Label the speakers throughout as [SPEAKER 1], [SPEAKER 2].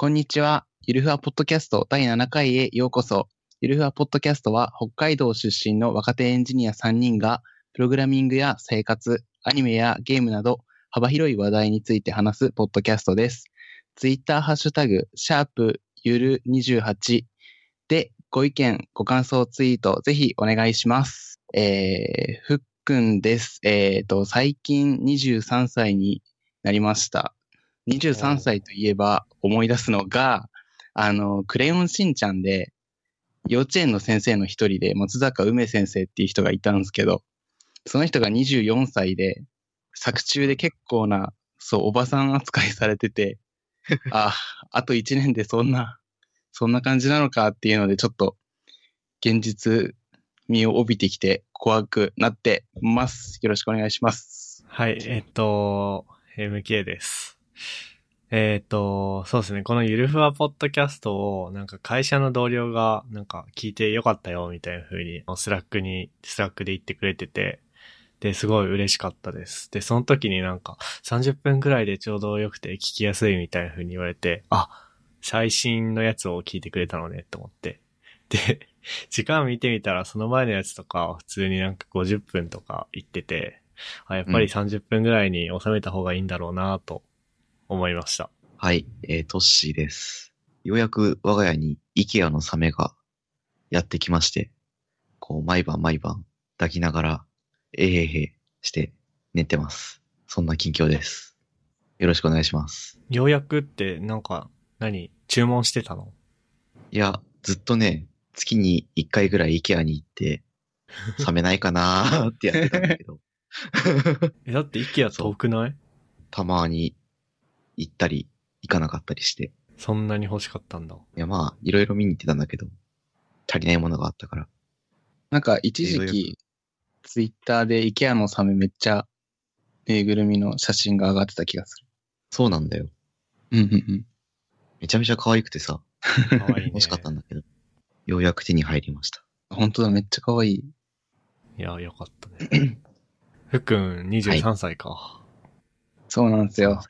[SPEAKER 1] こんにちは。ゆるふわポッドキャスト第7回へようこそ。ゆるふわポッドキャストは北海道出身の若手エンジニア3人がプログラミングや生活、アニメやゲームなど幅広い話題について話すポッドキャストです。ツイッターハッシュタグ、シャープゆる28でご意見、ご感想ツイートぜひお願いします。えー、ふっくんです。えっ、と、最近23歳になりました。23歳といえば思い出すのが、あの、クレヨンしんちゃんで、幼稚園の先生の一人で、松坂梅先生っていう人がいたんですけど、その人が24歳で、作中で結構な、そう、おばさん扱いされてて、あ、あと1年でそんな、そんな感じなのかっていうので、ちょっと、現実味を帯びてきて怖くなってます。よろしくお願いします。
[SPEAKER 2] はい、えっと、MK です。えっと、そうですね、このゆるふわポッドキャストを、なんか会社の同僚が、なんか聞いてよかったよ、みたいな風に、 Slack に、 Slack で言ってくれてて、で、すごい嬉しかったです。で、その時になんか、30分くらいでちょうど良くて聞きやすいみたいな風に言われて、あ、最新のやつを聞いてくれたのね、と思って。で、時間見てみたら、その前のやつとかは普通になんか50分とか言ってて、あ、やっぱり30分ぐらいに収めた方がいいんだろうなと思いました。
[SPEAKER 3] はい、えー、トッシーです。ようやく我が家に IKEA のサメがやってきまして、こう、毎晩毎晩抱きながら、えへへして寝てます。そんな近況です。よろしくお願いします。
[SPEAKER 2] ようやくって、なんか、何注文してたの？
[SPEAKER 3] いや、ずっとね、月に1回ぐらい IKEA に行って、冷めないかなーってやってたんだけど、
[SPEAKER 2] え、だって IKEA 遠くない？
[SPEAKER 3] たまに行ったり行かなかったりして。
[SPEAKER 2] そんなに欲しかったんだ。
[SPEAKER 3] いや、まあ、いろいろ見に行ってたんだけど、足りないものがあったから。
[SPEAKER 1] なんか一時期、ツイッターで IKEA のサメめっちゃ、ぬいぐるみの写真が上がってた気がする。
[SPEAKER 3] そうなんだよ。
[SPEAKER 1] うんうんうん。
[SPEAKER 3] めちゃめちゃ可愛くてさ、
[SPEAKER 2] かわいいね。
[SPEAKER 3] 欲しかったんだけど、ようやく手に入りました。
[SPEAKER 1] 本当だ、めっちゃ可愛い。
[SPEAKER 2] いや、よかったね。ふっくん、23歳か、
[SPEAKER 1] そうなんですよ。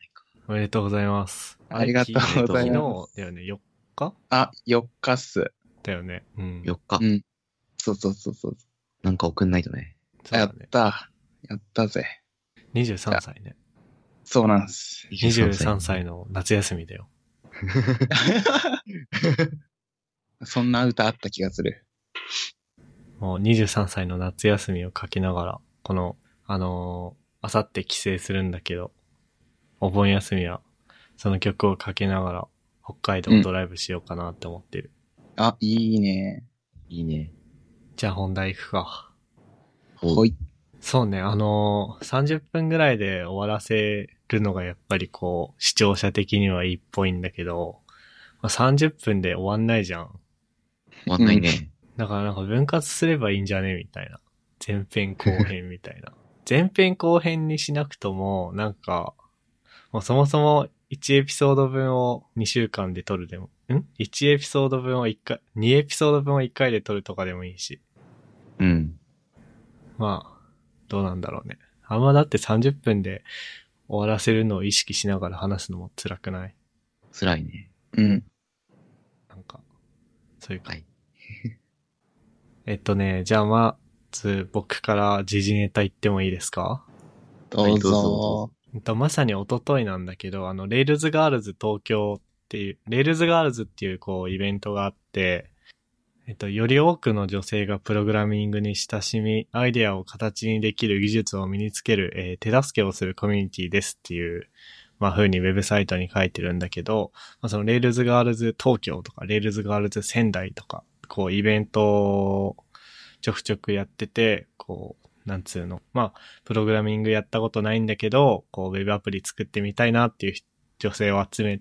[SPEAKER 2] おめでとうございます。
[SPEAKER 1] ありがとうござい
[SPEAKER 2] 昨日
[SPEAKER 1] ます。
[SPEAKER 2] だよね、4日？
[SPEAKER 1] あ、4日っす。
[SPEAKER 2] だよね。うん。
[SPEAKER 3] 4日
[SPEAKER 1] う。ん。そうそうそうそう。
[SPEAKER 3] なんか送んないとね。
[SPEAKER 2] ね。
[SPEAKER 1] った。やったぜ。
[SPEAKER 2] 23歳ね。
[SPEAKER 1] そうなんです。
[SPEAKER 2] 23歳の夏休みだよ。
[SPEAKER 1] そんな歌あった気がする。
[SPEAKER 2] もう23歳の夏休みを書きながら、この、あのー、あさって帰省するんだけど、お盆休みは、その曲をかけながら、北海道をドライブしようかなって思ってる。
[SPEAKER 1] あ、いいね。
[SPEAKER 3] いいね。
[SPEAKER 2] じゃあ本題行くか。
[SPEAKER 1] ほい。
[SPEAKER 2] そうね、あのー、30分ぐらいで終わらせるのがやっぱりこう、視聴者的にはいいっぽいんだけど、まあ、30分で終わんないじゃん。
[SPEAKER 3] 終わんないね。
[SPEAKER 2] だからなんか分割すればいいんじゃねみたいな。前編後編みたいな。前編後編にしなくとも、なんか、もうそもそも1エピソード分を2週間で撮るでも、ん ?1 エピソード分を1回、2エピソード分を1回で撮るとかでもいいし。
[SPEAKER 3] うん。
[SPEAKER 2] まあ、どうなんだろうね。あんまだって30分で終わらせるのを意識しながら話すのも辛くない？
[SPEAKER 3] 辛いね。
[SPEAKER 1] うん。
[SPEAKER 2] なんか、そういうか。
[SPEAKER 3] はい。
[SPEAKER 2] えっとね、じゃあまず僕から時事ネタ言ってもいいですか？
[SPEAKER 1] どう
[SPEAKER 3] はいどうぞ
[SPEAKER 2] と、まさに一昨日なんだけど、あの、 Rails Girls 東京っていう、 Rails Girls っていうこうイベントがあって、えっと、より多くの女性がプログラミングに親しみ、アイデアを形にできる技術を身につける、えー手助けをするコミュニティですっていう、まあ、風にウェブサイトに書いてるんだけど、まあ、その Rails Girls 東京とか、 Rails Girls 仙台とか、こうイベントをちょくちょくやってて、こう、なんつうの？まあ、プログラミングやったことないんだけど、こう、ウェブアプリ作ってみたいなっていう女性を集め、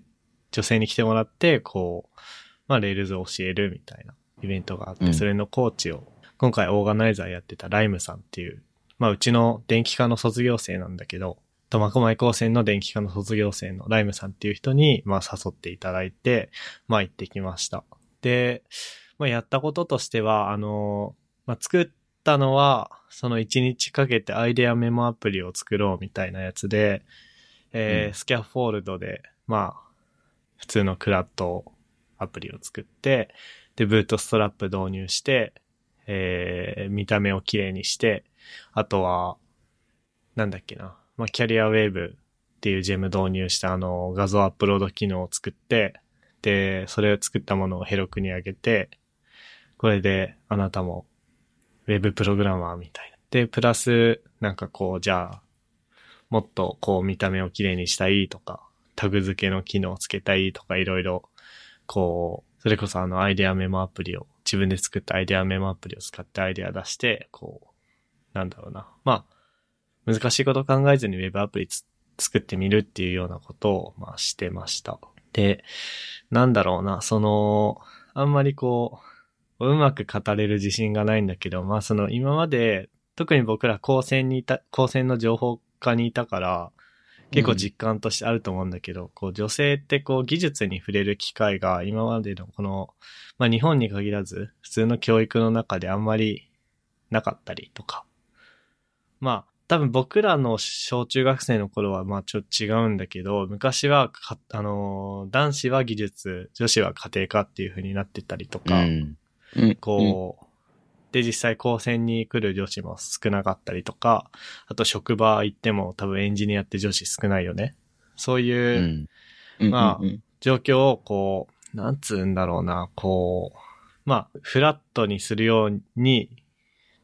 [SPEAKER 2] 女性に来てもらって、こう、まあ、 Rails を教えるみたいなイベントがあって、
[SPEAKER 3] うん
[SPEAKER 2] それのコーチを、今回オーガナイザーやってたライムさんっていう、まあ、うちの電気科の卒業生なんだけど、苫小牧高専の電気科の卒業生のライムさんっていう人に、まあ、誘っていただいて、まあ、行ってきました。で、まあ、やったこととしては、あの、まあ、作ったのは、その1日かけてアイデアメモアプリを作ろうみたいなやつで、えー
[SPEAKER 3] うん。
[SPEAKER 2] スキャフォールドで、まあ、普通のクラッドアプリを作って、で、ブートストラップ導入して、えー、見た目を綺麗にして、あとは、なんだっけな、まあ、キャリアウェーブっていうジェム導入したあの画像アップロード機能を作って、で、それを作ったものをヘロクに上げて、これであなたもウェブプログラマーみたいな。で、プラス、なんかこう、じゃあ、もっとこう見た目を綺麗にしたいとか、タグ付けの機能をつけたいとかいろいろ、こう、それこそあのアイデアメモアプリを、自分で作ったアイデアメモアプリを使ってアイデア出して、こう、なんだろうな。まあ、難しいこと考えずにウェブアプリ作ってみるっていうようなことを、まあしてました。で、なんだろうな、その、あんまりこう、うまく語れる自信がないんだけど、まあその今まで、特に僕ら高専にいた、高専の情報科にいたから、結構実感としてあると思うんだけど、こう女性ってこう技術に触れる機会が今までのこの、まあ日本に限らず、普通の教育の中であんまりなかったりとか。まあ多分僕らの小中学生の頃はまあちょっと違うんだけど、昔は、あの男子は技術、女子は家庭科っていう風になってたりとか、
[SPEAKER 1] うん。
[SPEAKER 2] こう、で、実際高専に来る女子も少なかったりとか、あと職場行っても多分エンジニアって女子少ないよね。そう
[SPEAKER 3] う。
[SPEAKER 2] いう。まあ
[SPEAKER 1] うん
[SPEAKER 2] 状況をこう、なんつうんだろうな、こう、まあ、フラットにするように、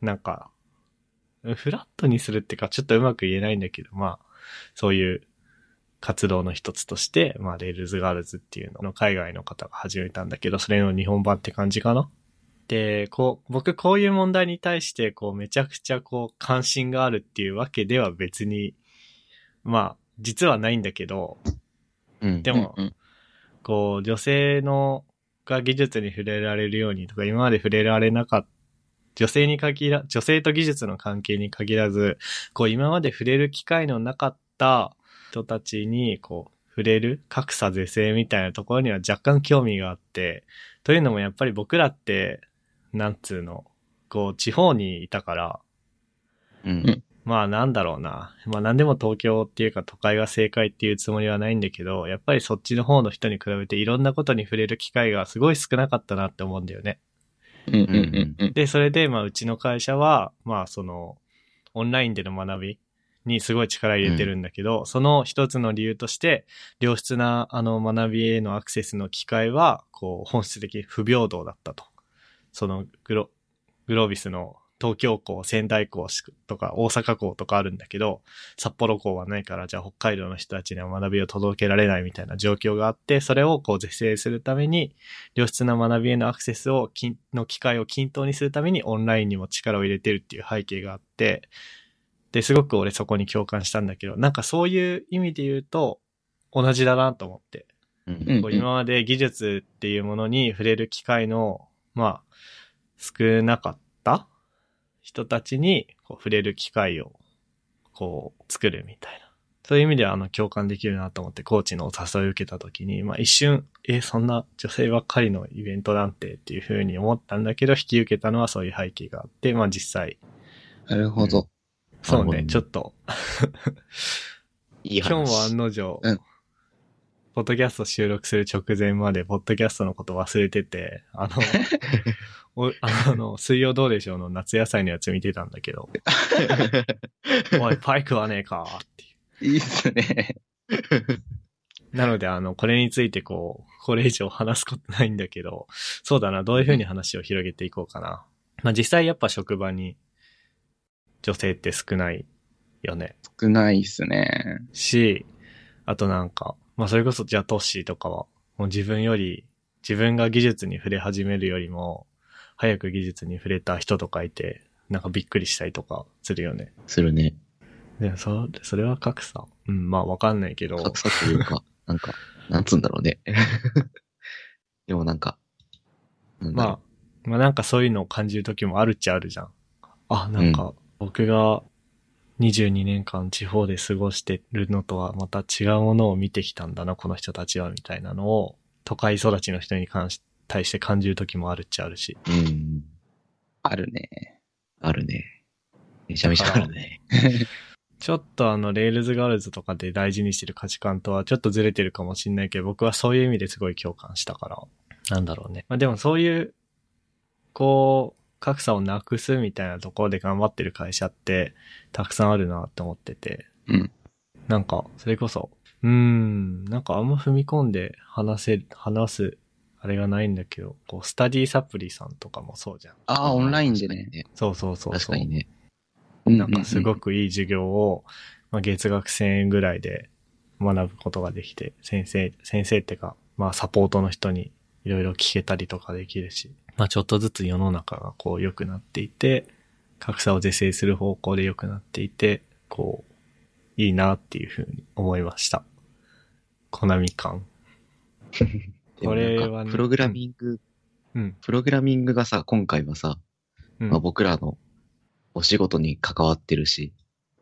[SPEAKER 2] なんか、フラットにするっていうか、ちょっとうまく言えないんだけど、まあ、そういう活動の一つとして、まあ、 Rails Girls っていうのを海外の方が始めたんだけど、それの日本版って感じかな。で、こう、僕こういう問題に対して、こう、めちゃくちゃこう、関心があるっていうわけでは別に、まあ、実はないんだけど、
[SPEAKER 3] うん。
[SPEAKER 2] でも、
[SPEAKER 1] うん
[SPEAKER 2] こう、女性の、が技術に触れられるようにとか、今まで触れられなかった、女性に限ら、女性と技術の関係に限らず、こう、今まで触れる機会のなかった人たちに、こう、触れる格差是正みたいなところには若干興味があって、というのもやっぱり僕らって、なんつうの、こう、地方にいたから、
[SPEAKER 3] うん。
[SPEAKER 2] まあなんだろうな。まあ何でも東京っていうか都会が正解っていうつもりはないんだけど、やっぱりそっちの方の人に比べていろんなことに触れる機会がすごい少なかったなって思うんだよね。
[SPEAKER 1] うんうんうんうん。
[SPEAKER 2] で、それでまあうちの会社は、まあその、オンラインでの学びにすごい力入れてるんだけど、その一つの理由として、良質なあの学びへのアクセスの機会は、こう本質的に不平等だったと。そのグロ、グロービスの東京校、仙台校とか大阪校とかあるんだけど、札幌校はないから、じゃあ北海道の人たちには学びを届けられないみたいな状況があって、それをこう是正するために、良質な学びへのアクセスを、きの機会を均等にするためにオンラインにも力を入れてるっていう背景があって、で、すごく俺そこに共感したんだけど、なんかそういう意味で言うと、同じだなと思って。
[SPEAKER 3] うん。
[SPEAKER 1] うん。
[SPEAKER 2] こう今まで技術っていうものに触れる機会の、まあ、少なかった？人たちにこう触れる機会を、こう、作るみたいな。そういう意味では、あの、共感できるなと思って、コーチのお誘いを受けたときに、まあ一瞬、え、そんな女性ばっかりのイベントなんてっていうふうに思ったんだけど、引き受けたのはそういう背景があって、まあ実際、
[SPEAKER 1] なるほど。
[SPEAKER 2] そうね、
[SPEAKER 3] なるほどね
[SPEAKER 2] ちょっと、
[SPEAKER 3] いい話。
[SPEAKER 2] 今日は案の定、
[SPEAKER 1] うん
[SPEAKER 2] ポッドキャスト収録する直前まで、ポッドキャストのこと忘れてて、あの、おあの、水曜どうでしょうの夏野菜のやつ見てたんだけど、おい、パイ食わねえかってい
[SPEAKER 1] いいっすね。
[SPEAKER 2] う。なので、あの、これについてこう、これ以上話すことないんだけど、そうだな、どういうふうに話を広げていこうかな。まあ実際やっぱ職場に女性って少ないよね。
[SPEAKER 1] 少ないっすね。
[SPEAKER 2] し、あとなんか、まあそれこそじゃあトッシーとかは、もう自分より、自分が技術に触れ始めるよりも、早く技術に触れた人とかいて、なんかびっくりしたりとかするよね。
[SPEAKER 3] するね。
[SPEAKER 2] でもそ、それは格差うん、まあわかんないけど、
[SPEAKER 3] 格差というか、なんか、なんつうんだろうね。でもなんか、なん
[SPEAKER 2] まあ、まあなんかそういうのを感じる時もあるっちゃあるじゃん。あ、なんか、僕が22年間地方で過ごしてるのとはまた違うものを見てきたんだな、この人たちは、みたいなのを、都会育ちの人に関し、対して感じる時もあるっちゃあるし。
[SPEAKER 3] う。うん。
[SPEAKER 1] あるね。
[SPEAKER 3] あるね。めちゃめちゃあるね。
[SPEAKER 2] ちょっとあの、 Rails Girls とかで大事にしてる価値観とはちょっとずれてるかもしれないけど、僕はそういう意味ですごい共感したから、なんだろうね。まあでもそういう、こう、格差をなくすみたいなところで頑張ってる会社って、たくさんあるなって思ってて。
[SPEAKER 1] うん。
[SPEAKER 2] なんか、それこそ、うーん、なんかあんま踏み込んで話せ、話す、あれがないんだけど、こう、スタディサプリさんとかもそうじゃん。
[SPEAKER 1] ああ、オンラインでね。
[SPEAKER 3] ね。
[SPEAKER 2] そうそうそうそう。
[SPEAKER 3] 確かにね。
[SPEAKER 2] なんかすごくいい授業を、まあ、月額1000円ぐらいで学ぶことができて、先生、先生ってか、まあサポートの人にいろいろ聞けたりとかできるし、まあちょっとずつ世の中がこう良くなっていて、格差を是正する方向で良くなっていて、こう、いいなっていうふうに思いました。コナミ感。これはね
[SPEAKER 3] プログラミング、
[SPEAKER 2] うん。
[SPEAKER 3] プログラミングがさ、今回はさ、
[SPEAKER 2] うん
[SPEAKER 3] まあ、僕らのお仕事に関わってるし、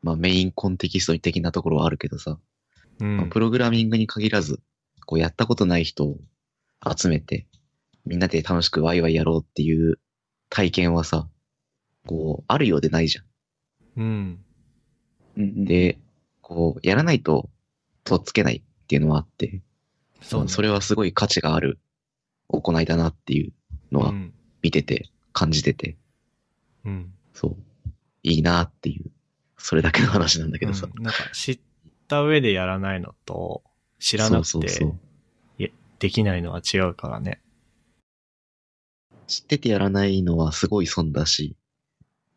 [SPEAKER 3] まあメインコンテキスト的なところはあるけどさ、
[SPEAKER 2] うん。
[SPEAKER 3] まあプログラミングに限らず、こうやったことない人を集めて、みんなで楽しくワイワイやろうっていう体験はさ、こう、あるようでないじゃん。
[SPEAKER 2] うん。
[SPEAKER 3] で、こう、やらないと、とっつけないっていうのはあって、
[SPEAKER 2] そう、ね。
[SPEAKER 3] それはすごい価値がある行いだなっていうのは
[SPEAKER 2] うん。
[SPEAKER 3] 見てて、感じてて、
[SPEAKER 2] うん。
[SPEAKER 3] そう、いいなっていう、それだけの話なんだけどさ。
[SPEAKER 2] うんなんか知った上でやらないのと、知らなくて
[SPEAKER 3] そうそうそう
[SPEAKER 2] できないのは違うからね。
[SPEAKER 3] 知っててやらないのはすごい損だし、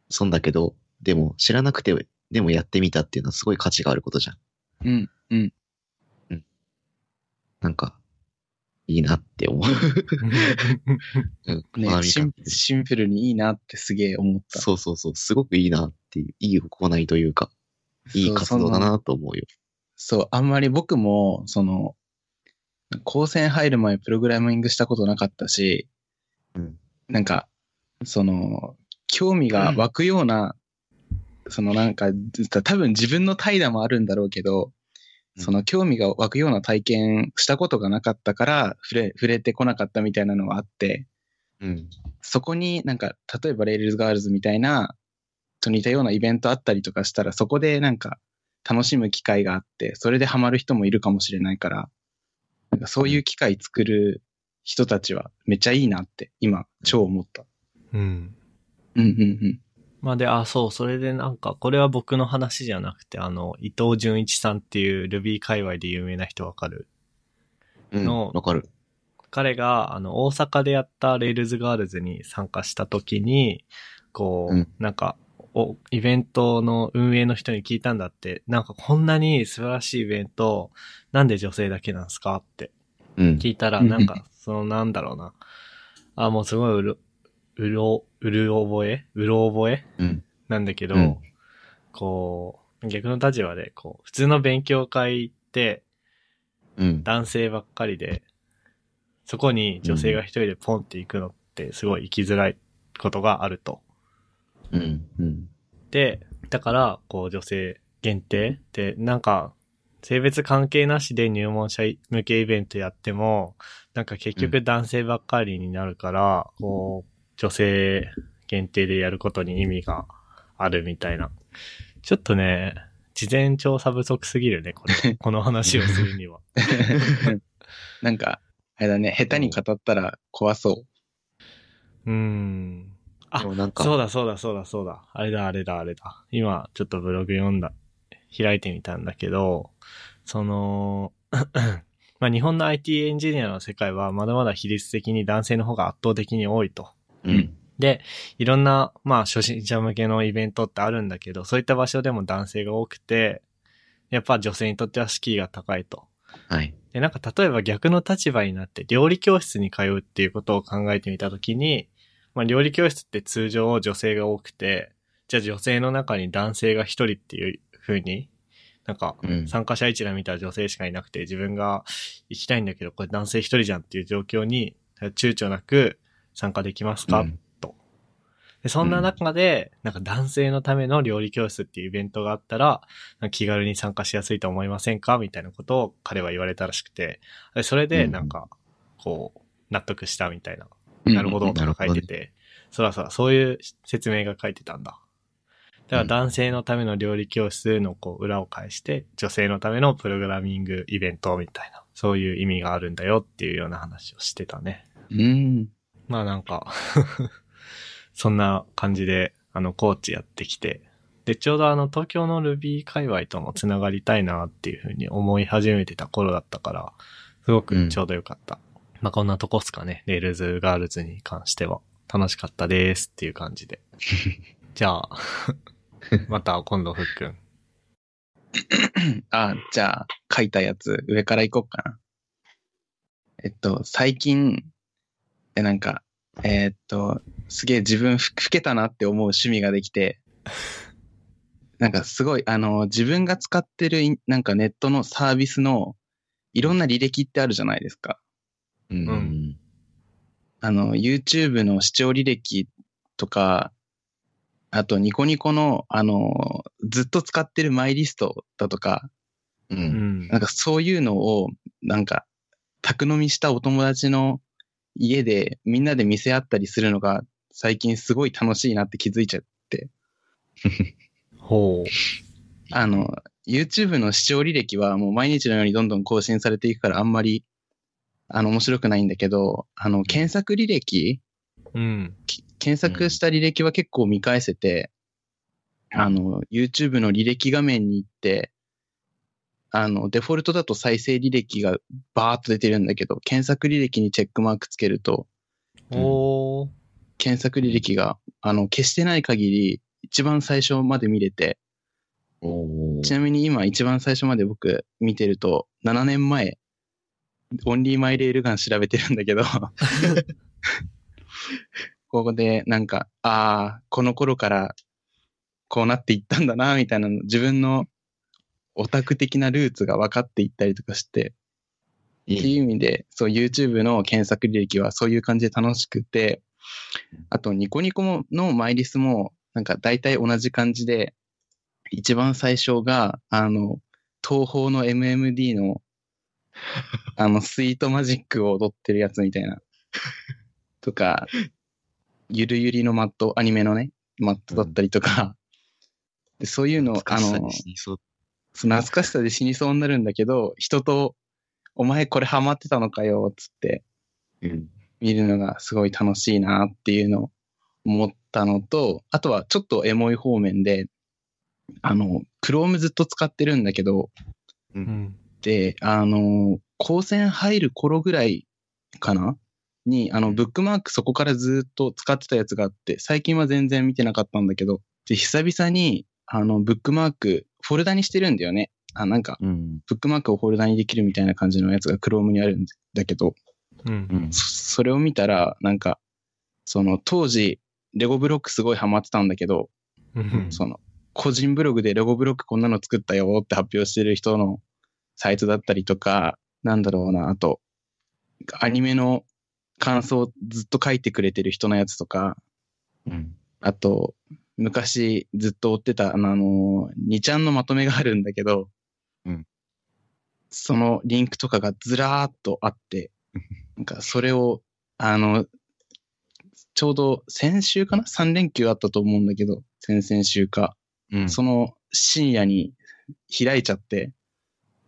[SPEAKER 3] 損だけど、でも知らなくて、でもやってみたっていうのはすごい価値があることじゃん。
[SPEAKER 1] うん、うん。
[SPEAKER 3] なんか、いいなって思う。うん
[SPEAKER 1] ねシン
[SPEAKER 3] 方
[SPEAKER 1] シンプルにいいなってすげえ思った。
[SPEAKER 3] そうそうそう、すごくいいなっていう、いい行いというか、いい活動だなと思うよ。
[SPEAKER 1] そう、あんまり僕も、その、高専入る前プログラミングしたことなかったし、
[SPEAKER 3] うん。
[SPEAKER 1] なんか、その、興味が湧くような、そのなんか、多分自分の怠惰もあるんだろうけど、
[SPEAKER 3] うん。
[SPEAKER 1] その興味が湧くような体験したことがなかったから、触れ、触れてこなかったみたいなのはあって、
[SPEAKER 3] うん。
[SPEAKER 1] そこになんか、例えば Rails Girls みたいな、と似たようなイベントあったりとかしたら、そこでなんか楽しむ機会があって、それでハマる人もいるかもしれないから、なんかそういう機会作る人たちはめっちゃいいなって、今、超思った。
[SPEAKER 2] うん。
[SPEAKER 1] うんうんうん。
[SPEAKER 2] まあで、あ、そう、それでなんか、これは僕の話じゃなくて、あの、伊藤淳一さんっていう Ruby 界隈で有名な人わかる？
[SPEAKER 3] うん。
[SPEAKER 2] の
[SPEAKER 3] わかる。
[SPEAKER 2] 彼が、あの、大阪でやった Rails Girls に参加した時に、こう、
[SPEAKER 3] うん
[SPEAKER 2] なんか、お、イベントの運営の人に聞いたんだって、なんかこんなに素晴らしいイベント、なんで女性だけなんですかって
[SPEAKER 3] うん。
[SPEAKER 2] 聞いたら、
[SPEAKER 1] うん
[SPEAKER 2] なんか、そのなんだろうな。あ、もうすごいうる、うろ、うる覚え？うろ覚え？
[SPEAKER 3] うん。
[SPEAKER 2] なんだけど、
[SPEAKER 3] うん
[SPEAKER 2] こう、逆の立場で、こう、普通の勉強会って
[SPEAKER 3] うん。
[SPEAKER 2] 男性ばっかりで、そこに女性が一人でポンって行くのってすごい行きづらいことがあると。
[SPEAKER 3] うん。うん。
[SPEAKER 2] で、だから、こう女性限定？で、なんか、性別関係なしで入門者向けイベントやっても、なんか結局男性ばっかりになるから、こう、女性限定でやることに意味があるみたいな。ちょっとね、事前調査不足すぎるね、これ。この話をするには。
[SPEAKER 1] なんか、あれだね、下手に語ったら怖そう
[SPEAKER 2] ーん。あ
[SPEAKER 3] でもなんか、
[SPEAKER 2] そうだそうだそうだそうだ。あれだあれだあれだ。今、ちょっとブログ読んだ、開いてみたんだけど、その、まあ日本の IT エンジニアの世界はまだまだ比率的に男性の方が圧倒的に多いと。
[SPEAKER 3] うん。
[SPEAKER 2] で、いろんな、まあ初心者向けのイベントってあるんだけど、そういった場所でも男性が多くて、やっぱ女性にとっては敷居が高いと。
[SPEAKER 3] はい。
[SPEAKER 2] で、なんか例えば逆の立場になって料理教室に通うっていうことを考えてみたときに、まあ料理教室って通常女性が多くて、じゃあ女性の中に男性が一人っていう風に、なんか
[SPEAKER 3] うん。
[SPEAKER 2] 参加者一覧見たら女性しかいなくて自分が行きたいんだけどこれ男性一人じゃんっていう状況に躊躇なく参加できますか、
[SPEAKER 3] うん。
[SPEAKER 2] で、そんな中で、なんか男性のための料理教室っていうイベントがあったら、気軽に参加しやすいと思いませんか？みたいなことを彼は言われたらしくて、でそれで
[SPEAKER 3] うん。
[SPEAKER 2] なんか、こう、納得したみたいな。
[SPEAKER 1] うん。
[SPEAKER 2] なるほど、とか書いてて、そらそら、そういう説明が書いてたんだ。だから男性のための料理教室のこう裏を返して、女性のためのプログラミングイベントみたいな、そういう意味があるんだよっていうような話をしてたね。
[SPEAKER 1] うん。
[SPEAKER 2] まあなんか、そんな感じで、あの、コーチやってきて、で、ちょうどあの、東京の Ruby 界隈ともつながりたいなっていうふうに思い始めてた頃だったから、すごくちょうどよかった。まあこんなとこっすかね、 Rails Girls に関しては。楽しかったですっていう感じで。じゃあ、また今度ふっくん。
[SPEAKER 1] あ、じゃあ、書いたやつ、上からいこうかな。えっと、最近、え、なんか、えーっと、すげえ自分ふ老けたなって思う趣味ができて、なんかすごい、あの、自分が使ってるなんかネットのサービスのいろんな履歴ってあるじゃないですか。
[SPEAKER 3] うん。
[SPEAKER 2] うん
[SPEAKER 1] あの、YouTube の視聴履歴とか、あとニコニコの、あの、ずっと使ってるマイリストだとか、
[SPEAKER 3] う。
[SPEAKER 2] うんん
[SPEAKER 1] なん。かそういうのを、なんか、宅飲みしたお友達の家でみんなで見せ合ったりするのが最近すごい楽しいなって気づいちゃって。
[SPEAKER 2] ほう。
[SPEAKER 1] あの、YouTube の視聴履歴はもう毎日のようにどんどん更新されていくからあんまり、あの、面白くないんだけど、あの、検索履歴
[SPEAKER 2] うん。
[SPEAKER 1] き検索した履歴は結構見返せて、あの、YouTube の履歴画面に行って、あの、デフォルトだと再生履歴がバーッと出てるんだけど、検索履歴にチェックマークつけると、
[SPEAKER 2] おー。
[SPEAKER 1] 検索履歴が、あの、消してない限り、一番最初まで見れて、ちなみに今一番最初まで僕見てると、7年前、オンリーマイレールガン調べてるんだけど、ここでなんか、ああ、この頃からこうなっていったんだな、みたいなの、自分のオタク的なルーツが分かっていったりとかして、
[SPEAKER 3] い
[SPEAKER 1] っていう意味で、そう YouTube の検索履歴はそういう感じで楽しくて、あとニコニコものマイリスもなんか大体同じ感じで、一番最初が、あの、東宝の MMD の、あの、スイートマジックを踊ってるやつみたいな。とか、ゆるゆりのマット、アニメのね、マットだったりとか、でそういうの、あの
[SPEAKER 3] 懐かしさ
[SPEAKER 1] で死にそうになるんだけど、人と、お前これハマってたのかよ、つって
[SPEAKER 3] うん。
[SPEAKER 1] 見るのがすごい楽しいなっていうのを思ったのと、あとはちょっとエモい方面で、あの、Chrome ずっと使ってるんだけど、
[SPEAKER 3] う。
[SPEAKER 2] うんん。
[SPEAKER 1] で、あの、高専入る頃ぐらいかなに、あの、ブックマークそこからずっと使ってたやつがあって、最近は全然見てなかったんだけど、で、久々に、あの、ブックマーク、フォルダにしてるんだよね。あ、なんか、
[SPEAKER 3] うん。
[SPEAKER 1] ブックマークをフォルダにできるみたいな感じのやつが Chrome にあるんだけど、
[SPEAKER 2] うん
[SPEAKER 3] う。ん。
[SPEAKER 1] そそれを見たら、なんか、その当時、レゴブロックすごいハマってたんだけど、
[SPEAKER 2] うん。
[SPEAKER 1] その、個人ブログでレゴブロックこんなの作ったよって発表してる人のサイトだったりとか、なんだろうな、あと、アニメの感想をずっと書いてくれてる人のやつとか、
[SPEAKER 3] うん。
[SPEAKER 1] あと、昔ずっと追ってた、あの、あの2ちゃんのまとめがあるんだけど、
[SPEAKER 3] うん
[SPEAKER 1] そのリンクとかがずらーっとあって、なんかそれを、あの、ちょうど先週かな ?3 連休あったと思うんだけど、先々週か。
[SPEAKER 3] うん。
[SPEAKER 1] その深夜に開いちゃって、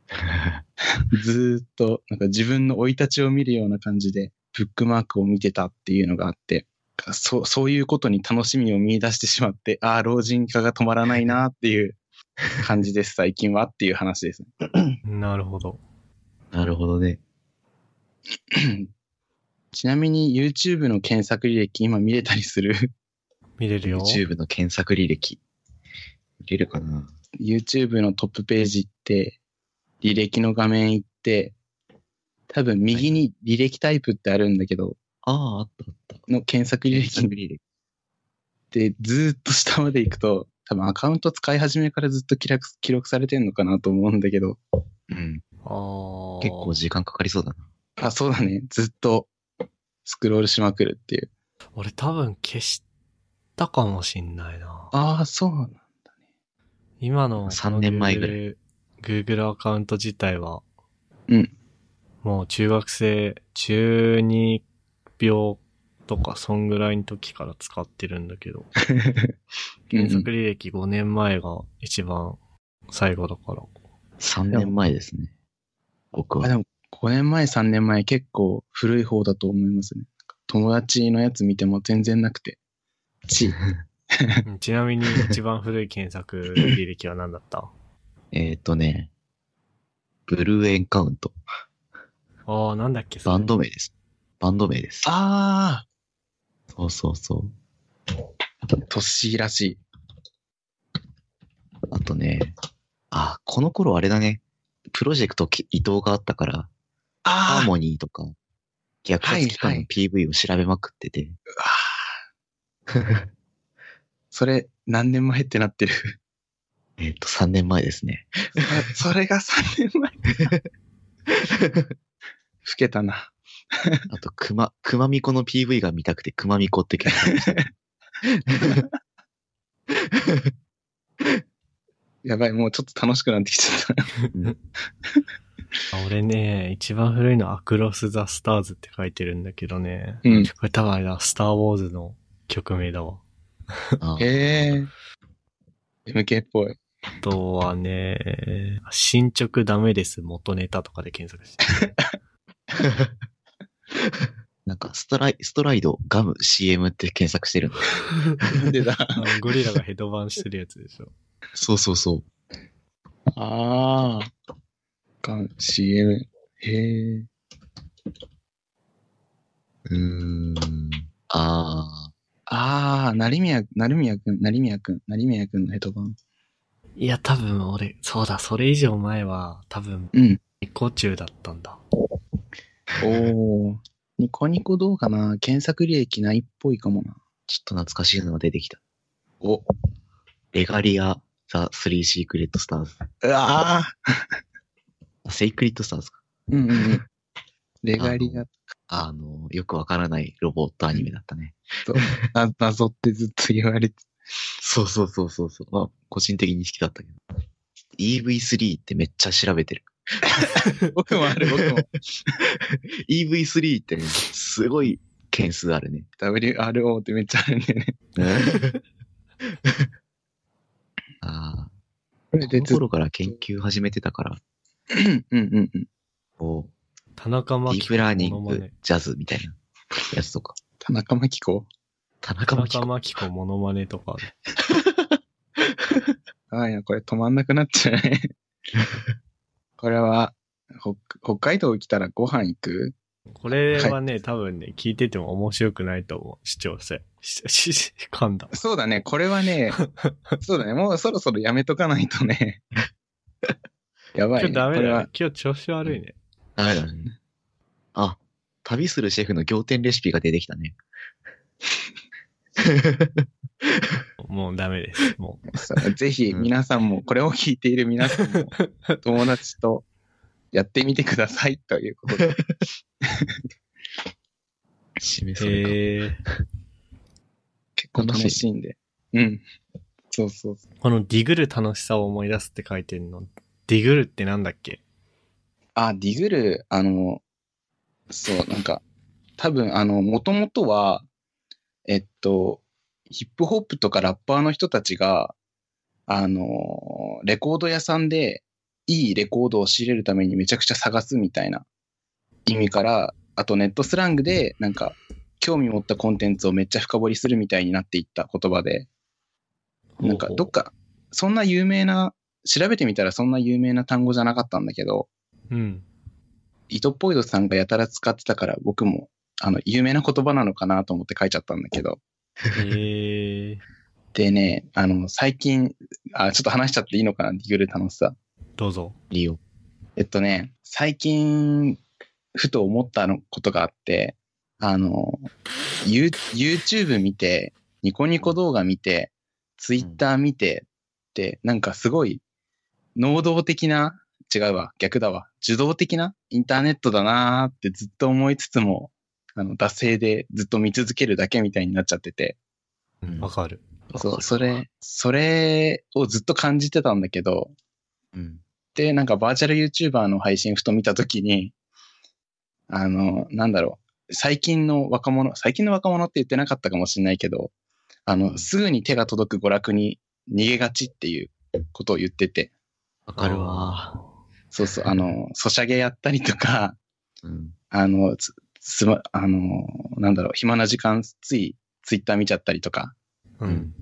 [SPEAKER 1] ずーっとなんか自分の生い立ちを見るような感じで、ブックマークを見てたっていうのがあって、そう、そういうことに楽しみを見出してしまって、ああ、老人化が止まらないなっていう感じです、最近はっていう話です。
[SPEAKER 2] なるほど。
[SPEAKER 3] なるほどね。
[SPEAKER 1] ちなみに YouTube の検索履歴今見れたりする？
[SPEAKER 2] 見れるよ。
[SPEAKER 3] YouTube の検索履歴。見れるかな
[SPEAKER 1] ?YouTube のトップページ行って、履歴の画面行って、多分右に履歴タイプってあるんだけど、
[SPEAKER 3] ああ、あったあった。
[SPEAKER 1] の検索履
[SPEAKER 3] 検
[SPEAKER 1] 歴
[SPEAKER 3] 索履歴。
[SPEAKER 1] で、ずーっと下まで行くと、多分アカウント使い始めからずっと記録記録されてんのかなと思うんだけど、
[SPEAKER 3] うん。
[SPEAKER 2] ああ。
[SPEAKER 3] 結構時間かかりそうだな。
[SPEAKER 1] あ、そうだね。ずっとスクロールしまくるっていう。
[SPEAKER 2] 俺多分消したかもしんないな。
[SPEAKER 1] ああ、そうなんだ。
[SPEAKER 2] 今の
[SPEAKER 3] 3年前ぐらい
[SPEAKER 2] Google Google アカウント自体は、
[SPEAKER 1] うん。
[SPEAKER 2] もう中学生、中二病とか、そんぐらいの時から使ってるんだけど、
[SPEAKER 1] うん
[SPEAKER 2] 検索履歴5年前が一番最後だから。
[SPEAKER 3] 3年前ですね。僕は。
[SPEAKER 1] あでも5年前、3年前結構古い方だと思いますね。友達のやつ見ても全然なくて。ち、
[SPEAKER 2] うんちなみに一番古い検索履歴は何だった？
[SPEAKER 3] えっ、とね、ブルーエンカウント。
[SPEAKER 2] ああ、なんだっけそれ
[SPEAKER 3] バンド名です。バンド名です。
[SPEAKER 1] あ
[SPEAKER 3] そうそうそう。
[SPEAKER 1] ー、トッシーらしい。
[SPEAKER 3] あとね、あ、この頃あれだね。プロジェクトき移動があったから、ハー
[SPEAKER 1] あ
[SPEAKER 3] モニーとか、虐殺期間の PV を調べまくってて、
[SPEAKER 1] あ それ何年前ってなってる？
[SPEAKER 3] えっと、3年前ですね。
[SPEAKER 1] それが3年前。老けたな。
[SPEAKER 3] あと、くま、くまみこの PV が見たくて、くまみこって検索した。
[SPEAKER 1] やばい、もうちょっと楽しくなってきちゃった。
[SPEAKER 2] あ俺ね、一番古いのはアクロス・ザ・スターズって書いてるんだけどね。
[SPEAKER 1] うん。
[SPEAKER 2] これ多分あれだ、スター・ウォーズの曲名だわ。
[SPEAKER 3] あ
[SPEAKER 1] へえ。MK っぽい。
[SPEAKER 2] あとはね、進捗ダメです元ネタとかで検索して。
[SPEAKER 3] なんか、ストライ、ストライド、ガム、CM って検索してる。
[SPEAKER 1] なんでだ？
[SPEAKER 2] あのゴリラがヘドバンしてるやつでしょ。
[SPEAKER 3] そうそうそう。
[SPEAKER 1] ああ。か CM。へえ。
[SPEAKER 3] うーん。あ
[SPEAKER 1] ああ、成宮、成宮くん、成宮くん、成宮くんのヘドバン。
[SPEAKER 2] いや、多分俺、そうだ、それ以上前は、多分、
[SPEAKER 1] うん。
[SPEAKER 2] ニコ中だったんだ。
[SPEAKER 1] おー。ニコニコ動画な、検索履歴ないっぽいかもな。
[SPEAKER 3] ちょっと懐かしいのが出てきた。
[SPEAKER 1] お。
[SPEAKER 3] レガリア、ザ・スリー・シークレット・スターズ。
[SPEAKER 1] うわあ。
[SPEAKER 3] セイクリット・スターズか。
[SPEAKER 1] うんうんうん。レガリア
[SPEAKER 3] あの、よくわからないロボットアニメだったね。
[SPEAKER 1] とな謎ってずっと言われて。
[SPEAKER 3] そうそうそうそうそう。まあ、個人的に好きだったけど。EV3 ってめっちゃ調べてる。
[SPEAKER 1] 僕もある、僕も。
[SPEAKER 3] EV3 ってね、すごい件数あるね。
[SPEAKER 1] WRO ってめっちゃあるんだよね。
[SPEAKER 3] ああ。
[SPEAKER 1] これで
[SPEAKER 3] 頃から研究始めてたから、
[SPEAKER 1] うんうんうん。
[SPEAKER 3] こ
[SPEAKER 2] 田中真紀
[SPEAKER 3] ィープラーニング
[SPEAKER 2] モノマネ、
[SPEAKER 3] ジャズみたいなやつとか。
[SPEAKER 1] 田中真紀子？
[SPEAKER 3] 田
[SPEAKER 2] 田中
[SPEAKER 3] 中真紀子。
[SPEAKER 2] 真紀子モノマネとか。
[SPEAKER 1] ああいや、これ止まんなくなっちゃうね。これは、北北海道来たらご飯行く？
[SPEAKER 2] これはね、多分ね、聞いてても面白くないと思う。視聴者。し、し、し噛んだ。
[SPEAKER 1] そうだね、これはね、そうだね、もうそろそろやめとかないとね。やばい、ね。
[SPEAKER 2] 今日ダメだね。今日調子悪いね。
[SPEAKER 3] ダメだね。あ、旅するシェフの仰天レシピが出てきたね。
[SPEAKER 2] もうダメです。もう。
[SPEAKER 1] ぜひ皆さんも、これを聞いている皆さんも、友達とやってみてくださいということで。
[SPEAKER 3] 締めそ
[SPEAKER 2] え。
[SPEAKER 1] 結構楽しいんで。うん。そうそうそう。
[SPEAKER 2] このディグル楽しさを思い出すって書いてるの。ディグルってなんだっけ？
[SPEAKER 1] あ、ディグル、あの、そう、なんか、多分、あの、もともとは、えっと、ヒップホップとかラッパーの人たちが、あの、レコード屋さんで、いいレコードを仕入れるためにめちゃくちゃ探すみたいな意味から、あとネットスラングで、なんか、興味持ったコンテンツをめっちゃ深掘りするみたいになっていった言葉で、なんか、どっか、そんな有名な、調べてみたらそんな有名な単語じゃなかったんだけど、
[SPEAKER 2] うん。
[SPEAKER 1] イトポイドさんがやたら使ってたから、僕も、あの、有名な言葉なのかなと思って書いちゃったんだけど。
[SPEAKER 2] へえ。
[SPEAKER 1] でね、あの、最近、あ、ちょっと話しちゃっていいのかな、ディグル楽しさ。
[SPEAKER 2] どうぞ。
[SPEAKER 3] リオ。
[SPEAKER 1] えっとね、最近、ふと思ったのことがあって、あの、ユー YouTube 見て、ニコニコ動画見て、Twitter 見てって、なんかすごい、能動的な、違うわ、逆だわ、受動的なインターネットだなーってずっと思いつつも、あの、惰性でずっと見続けるだけみたいになっちゃってて、
[SPEAKER 3] うん。
[SPEAKER 2] わかる。
[SPEAKER 1] そう、それ、それをずっと感じてたんだけど、
[SPEAKER 3] うん。
[SPEAKER 1] で、なんかバーチャル YouTuber の配信ふと見たときに、あの、なんだろ最近の若者、最近の若者って言ってなかったかもしれないけど、あの、すぐに手が届く娯楽に逃げがちっていうことを言ってて、
[SPEAKER 3] わかるわ。
[SPEAKER 1] そうそう、あの、ソシャゲやったりとか、
[SPEAKER 3] うん。
[SPEAKER 1] あの、つ、つま、あの、なんだろう、暇な時間、つい、ツイッター見ちゃったりとか、
[SPEAKER 2] う。
[SPEAKER 3] うん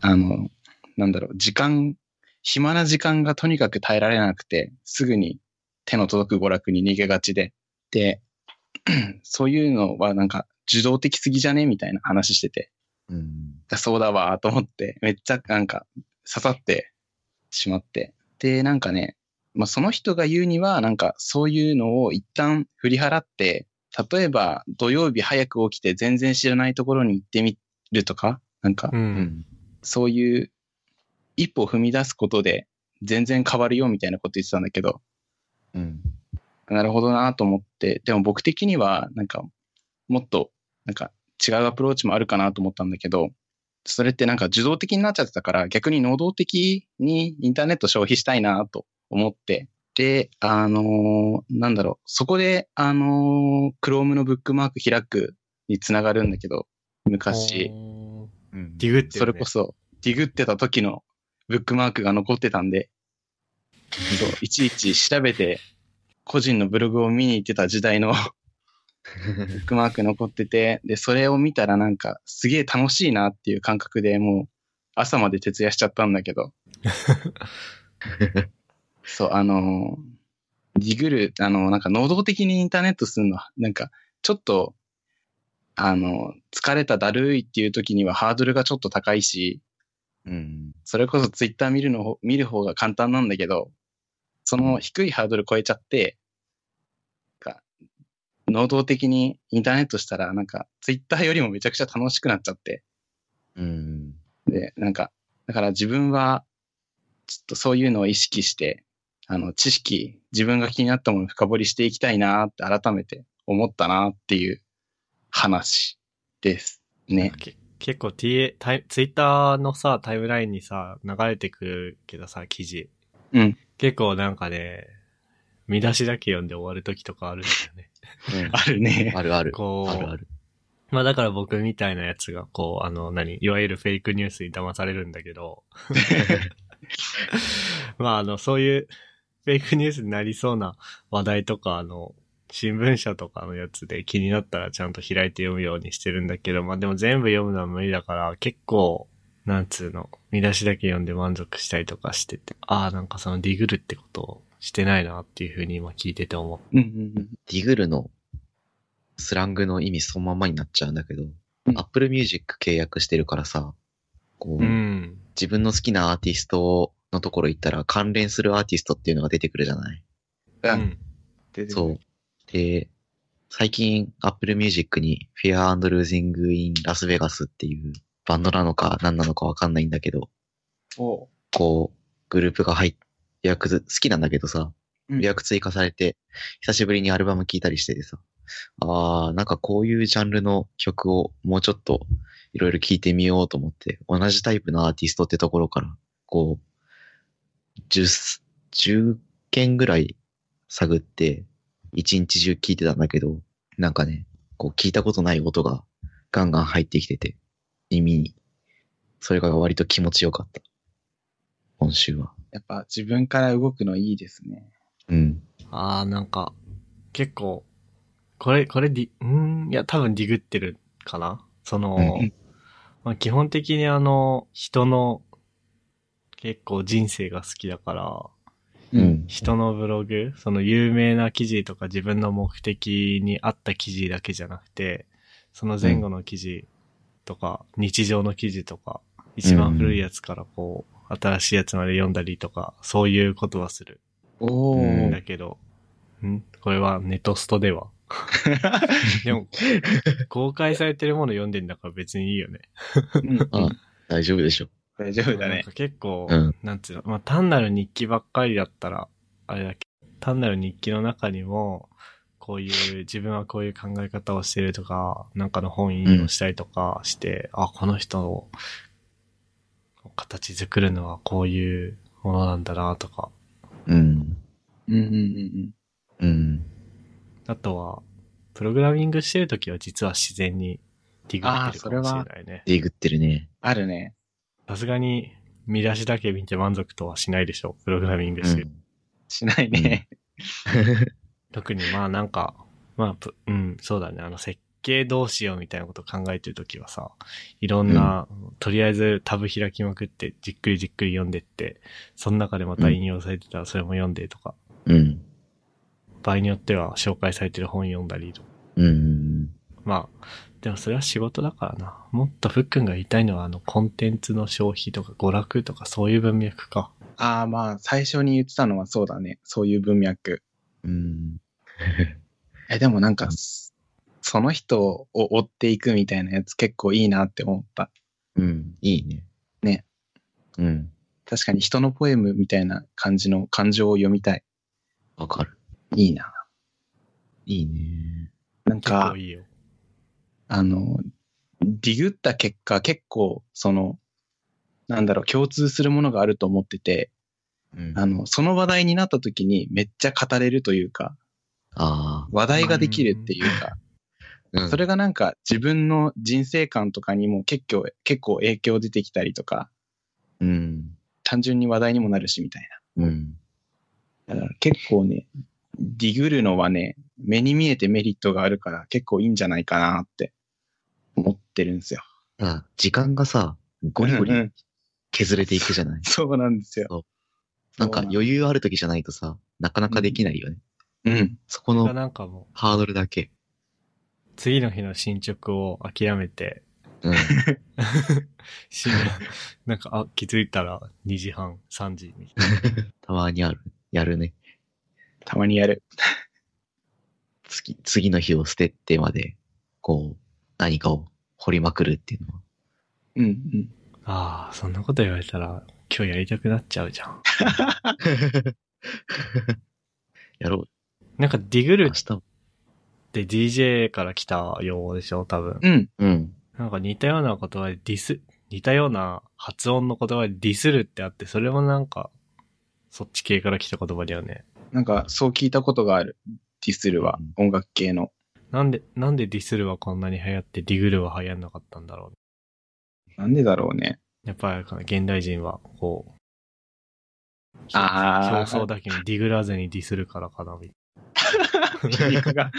[SPEAKER 1] あの、なんだろう、時間、暇な時間がとにかく耐えられなくて、すぐに手の届く娯楽に逃げがちで、で、そういうのはなんか受動的すぎじゃねみたいな話してて、
[SPEAKER 3] うん。
[SPEAKER 1] そうだわ、と思って、めっちゃなんか刺さってしまって。で、なんかね、まあ、その人が言うには、なんかそういうのを一旦振り払って、例えば土曜日早く起きて全然知らないところに行ってみるとか、なんか。そういう一歩踏み出すことで全然変わるよみたいなこと言ってたんだけど、
[SPEAKER 3] うん。
[SPEAKER 1] なるほどなと思って、でも僕的にはなんかもっとなんか違うアプローチもあるかなと思ったんだけど、それってなんか受動的になっちゃってたから逆に能動的にインターネット消費したいなと思って、で、あのーなんだろう、そこで、あのー Chrome のブックマーク開くにつながるんだけど、昔、
[SPEAKER 3] うん。
[SPEAKER 2] ディグってる、ね。
[SPEAKER 1] それこそ、ディグってた時のブックマークが残ってたんで、そう、いちいち調べて、個人のブログを見に行ってた時代のブックマーク残ってて、で、それを見たらなんか、すげえ楽しいなっていう感覚でもう、朝まで徹夜しちゃったんだけど、そう、あのーディグル、あの、なんか能動的にインターネットするのは、なんか、ちょっと、あの、疲れただるいっていう時にはハードルがちょっと高いし、
[SPEAKER 3] うん。
[SPEAKER 1] それこそツイッター見るのほ、見る方が簡単なんだけど、その低いハードル超えちゃって、か能動的にインターネットしたら、なんかツイッターよりもめちゃくちゃ楽しくなっちゃって、
[SPEAKER 3] うん。
[SPEAKER 1] で、なんか、だから自分は、ちょっとそういうのを意識して、あの、知識、自分が気になったものを深掘りしていきたいなって改めて思ったなっていう話ですね。
[SPEAKER 2] け結構 TA、タイツイッターのさ、タイムラインにさ、流れてくるけどさ、記事。
[SPEAKER 1] うん。
[SPEAKER 2] 結構なんかね、見出しだけ読んで終わる時とかあるんだよね。
[SPEAKER 1] あるね。
[SPEAKER 3] あるある。
[SPEAKER 2] こう、
[SPEAKER 3] あるある。
[SPEAKER 2] まあだから僕みたいなやつが、こう、あの、何、いわゆるフェイクニュースに騙されるんだけど、まああの、そういうフェイクニュースになりそうな話題とか、あの、新聞社とかのやつで気になったらちゃんと開いて読むようにしてるんだけど、まあでも全部読むのは無理だから、結構、なんつうの、見出しだけ読んで満足したりとかしてて、ああ、なんかそのディグルってことをしてないなっていうふうに今聞いてて思う。
[SPEAKER 1] うんうんうん。
[SPEAKER 3] ディグルのスラングの意味そのままになっちゃうんだけど、
[SPEAKER 1] うん
[SPEAKER 3] Apple Music 契約してるからさ、こう、
[SPEAKER 2] うん。
[SPEAKER 3] 自分の好きなアーティストのところ行ったら関連するアーティストっていうのが出てくるじゃない？
[SPEAKER 1] う。
[SPEAKER 2] うんん。
[SPEAKER 3] そう。で、最近 Apple Music に Fear and Losing in Las Vegas っていうバンドなのか何なのかわかんないんだけど、
[SPEAKER 1] おう
[SPEAKER 3] こう、グループが入って、予約ず、好きなんだけどさ、
[SPEAKER 1] うん
[SPEAKER 3] 予約追加されて、久しぶりにアルバム聴いたりしててさ、あー、なんかこういうジャンルの曲をもうちょっといろいろ聴いてみようと思って、同じタイプのアーティストってところから、こう、10、10件ぐらい探って、一日中聴いてたんだけど、なんかね、こう聞いたことない音がガンガン入ってきてて、耳に。それが割と気持ちよかった。今週は。
[SPEAKER 1] やっぱ自分から動くのいいですね。
[SPEAKER 3] うん。
[SPEAKER 2] ああ、なんか、結構、これ、これディ、うーん、いや、多分ディグってるかなその、
[SPEAKER 3] うん
[SPEAKER 2] まあ、基本的にあの、人の、結構人生が好きだから、
[SPEAKER 3] うん。
[SPEAKER 2] 人のブログ、その有名な記事とか自分の目的に合った記事だけじゃなくて、その前後の記事とか、日常の記事とか、一番古いやつからこう、新しいやつまで読んだりとか、そういうことはする。
[SPEAKER 1] お
[SPEAKER 3] うん
[SPEAKER 1] ー。
[SPEAKER 2] だけど、ん？これはネトストでは でも、公開されてるもの読んでんだから別にいいよね。
[SPEAKER 1] うん
[SPEAKER 3] あ大丈夫でしょ。
[SPEAKER 1] 大丈夫だね
[SPEAKER 2] なんか。結構、
[SPEAKER 3] うん
[SPEAKER 2] なんつうの、まあ、単なる日記ばっかりだったら、あれだけど、単なる日記の中にも、こういう、自分はこういう考え方をしてるとか、なんかの本引用したりとかして、あ、この人の形作るのはこういうものなんだなとか、
[SPEAKER 3] うん。
[SPEAKER 1] うんうんうん
[SPEAKER 3] うん。
[SPEAKER 2] あとは、プログラミングしてるときは実は自然にディグってるかもしれないね。
[SPEAKER 3] ディグってるね。
[SPEAKER 1] あるね。
[SPEAKER 2] さすがに見出しだけ見て満足とはしないでしょ。プログラミングしてる。
[SPEAKER 1] しないね。
[SPEAKER 2] 特にまあなんか、まあ、ぷうん、そうだね。あの設計どうしようみたいなこと考えてるときはさ、いろんな、とりあえずタブ開きまくって、じっくりじっくり読んでって、その中でまた引用されてたらそれも読んでとか、
[SPEAKER 3] うん。
[SPEAKER 2] 場合によっては紹介されてる本読んだりとか。
[SPEAKER 3] うん。
[SPEAKER 2] まあ、でもそれは仕事だからな。もっとふっくんが言いたいのはあのコンテンツの消費とか娯楽とかそういう文脈か。
[SPEAKER 1] ああ、まあ、最初に言ってたのはそうだね。そういう文脈。
[SPEAKER 3] うん。
[SPEAKER 1] え、でもなんか、その人を追っていくみたいなやつ結構いいなって思った。
[SPEAKER 3] うん。いいね。
[SPEAKER 1] ね。
[SPEAKER 3] うん。
[SPEAKER 1] 確かに人のポエムみたいな感じの感情を読みたい。
[SPEAKER 3] わかる。
[SPEAKER 1] いいな。
[SPEAKER 3] いいね。
[SPEAKER 2] 結
[SPEAKER 1] なんか
[SPEAKER 2] 構、いいよ。
[SPEAKER 1] あの、ディグった結果結構、その、なんだろう、共通するものがあると思ってて、
[SPEAKER 3] うん。
[SPEAKER 1] あの、その話題になった時にめっちゃ語れるというか、
[SPEAKER 3] あ
[SPEAKER 1] 話題ができるっていうか、
[SPEAKER 3] あ。うん
[SPEAKER 1] それがなんか自分の人生観とかにも結構、結構影響出てきたりとか、
[SPEAKER 3] うん。
[SPEAKER 1] 単純に話題にもなるしみたい
[SPEAKER 3] うん。
[SPEAKER 1] な。だから結構ね、ディグるのはね、目に見えてメリットがあるから結構いいんじゃないかなって思ってるんですよ。
[SPEAKER 3] ただ、時間がさ、ゴリゴリ削れていくじゃない？
[SPEAKER 1] そうなんですよ。
[SPEAKER 3] なんか余裕ある時じゃないとさ、なかなかできないよね。
[SPEAKER 1] うん。
[SPEAKER 3] そこ
[SPEAKER 2] が
[SPEAKER 3] の
[SPEAKER 2] なんかもう、
[SPEAKER 3] ハードルだけ。
[SPEAKER 2] 次の日の進捗を諦めて、
[SPEAKER 3] うん。
[SPEAKER 2] 深夜、なんか、あ、気づいたら2時半、3時みたいな。
[SPEAKER 3] たまにある。やるね。
[SPEAKER 1] たまにやる。
[SPEAKER 3] 次、次の日を捨ててまで、こう、何かを掘りまくるっていうのは。
[SPEAKER 1] うんうん。
[SPEAKER 2] ああ、そんなこと言われたら、今日やりたくなっちゃうじゃん。
[SPEAKER 3] やろう。
[SPEAKER 2] なんかディグルっ。て DJ から来た用語でしょ多分。
[SPEAKER 1] うん。
[SPEAKER 3] うん。
[SPEAKER 2] なんか似たような言葉でディス、似たような発音の言葉でディスるってあって、それもなんか、そっち系から来た言葉だよね。
[SPEAKER 1] なんかそう聞いたことがある。ディスルは、音楽系の。
[SPEAKER 2] なんで、なんでディスるはこんなに流行ってディグルは流行んなかったんだろう。
[SPEAKER 1] なんでだろうね。
[SPEAKER 2] やっぱり現代人は、こう、
[SPEAKER 1] ああ。
[SPEAKER 2] 表層だけにディグらずにディスるからかな、み
[SPEAKER 1] 皮肉が。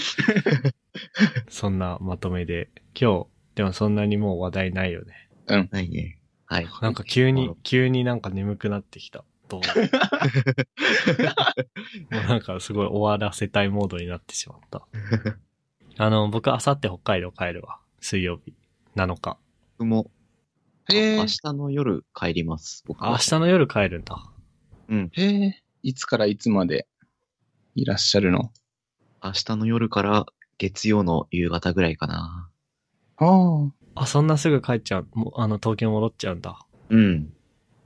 [SPEAKER 2] そんなまとめで。今日、でもそんなにもう話題ないよね。
[SPEAKER 3] ないね。はい。
[SPEAKER 2] なんか急に、急になんか眠くなってきた。と。もうなんかすごい終わらせたいモードになってしまった。あの、僕、あさって北海道帰るわ。水曜日。7日。
[SPEAKER 3] 僕も、
[SPEAKER 1] へえ
[SPEAKER 3] 明日の夜帰ります。僕は
[SPEAKER 2] あ明日の夜帰るんだ。
[SPEAKER 1] へえ。いつからいつまでいらっしゃるの？
[SPEAKER 3] 明日の夜から月曜の夕方ぐらいかな。
[SPEAKER 1] ああ。
[SPEAKER 2] あ、そんなすぐ帰っちゃう。もうあの、東京戻っちゃうんだ。
[SPEAKER 3] うん。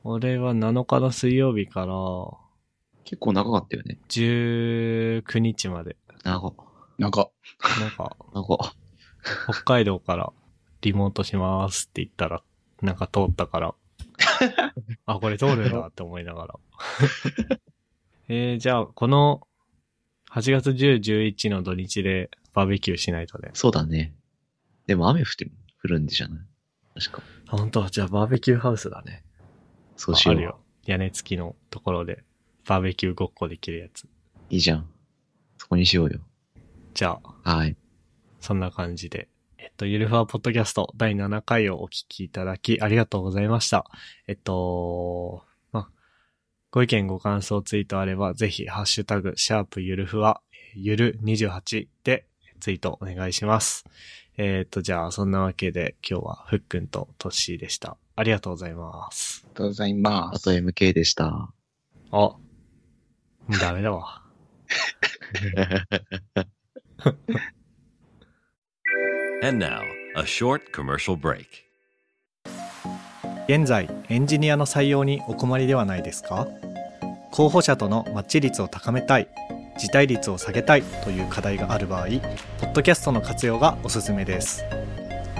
[SPEAKER 2] 俺は7日の水曜日から
[SPEAKER 3] 結構長かったよね。
[SPEAKER 2] 19日まで。
[SPEAKER 3] 長。
[SPEAKER 1] なんか、
[SPEAKER 2] なんか、
[SPEAKER 3] 長。
[SPEAKER 2] 北海道からリモートしますって言ったら、なんか通ったから、あ、これ通るんだって思いながら。えー、じゃあ、この8月10、11の土日でバーベキューしないとね。
[SPEAKER 3] そうだね。でも雨降ってる、降るんでじゃない？確か。
[SPEAKER 2] あ、本当じゃあバーベキューハウスだね。
[SPEAKER 3] そうしよう。
[SPEAKER 2] あるよ。屋根付きのところでバーベキューごっこできるやつ。
[SPEAKER 3] いいじゃん。そこにしようよ。
[SPEAKER 2] じゃあ、
[SPEAKER 3] はい。
[SPEAKER 2] そんな感じで。えっと、ゆるふわポッドキャスト第7回をお聞きいただきありがとうございました。えっと、ま、ご意見ご感想ツイートあれば、ぜひ、ハッシュタグ、シャープゆるふわ、ゆる28でツイートお願いします。えっと、じゃあ、そんなわけで今日はふっくんとトッシーでした。ありがとうございます。
[SPEAKER 1] ありがとうございます。
[SPEAKER 3] あと MK でした。
[SPEAKER 2] あ、ダメだわ。
[SPEAKER 4] And now, a short commercial break.
[SPEAKER 2] 現在エンジニアの採用にお困りではないですか？候補者とのマッチ率を高めたい辞退率を下げたいという課題がある場合ポッドキャストの活用がおすすめです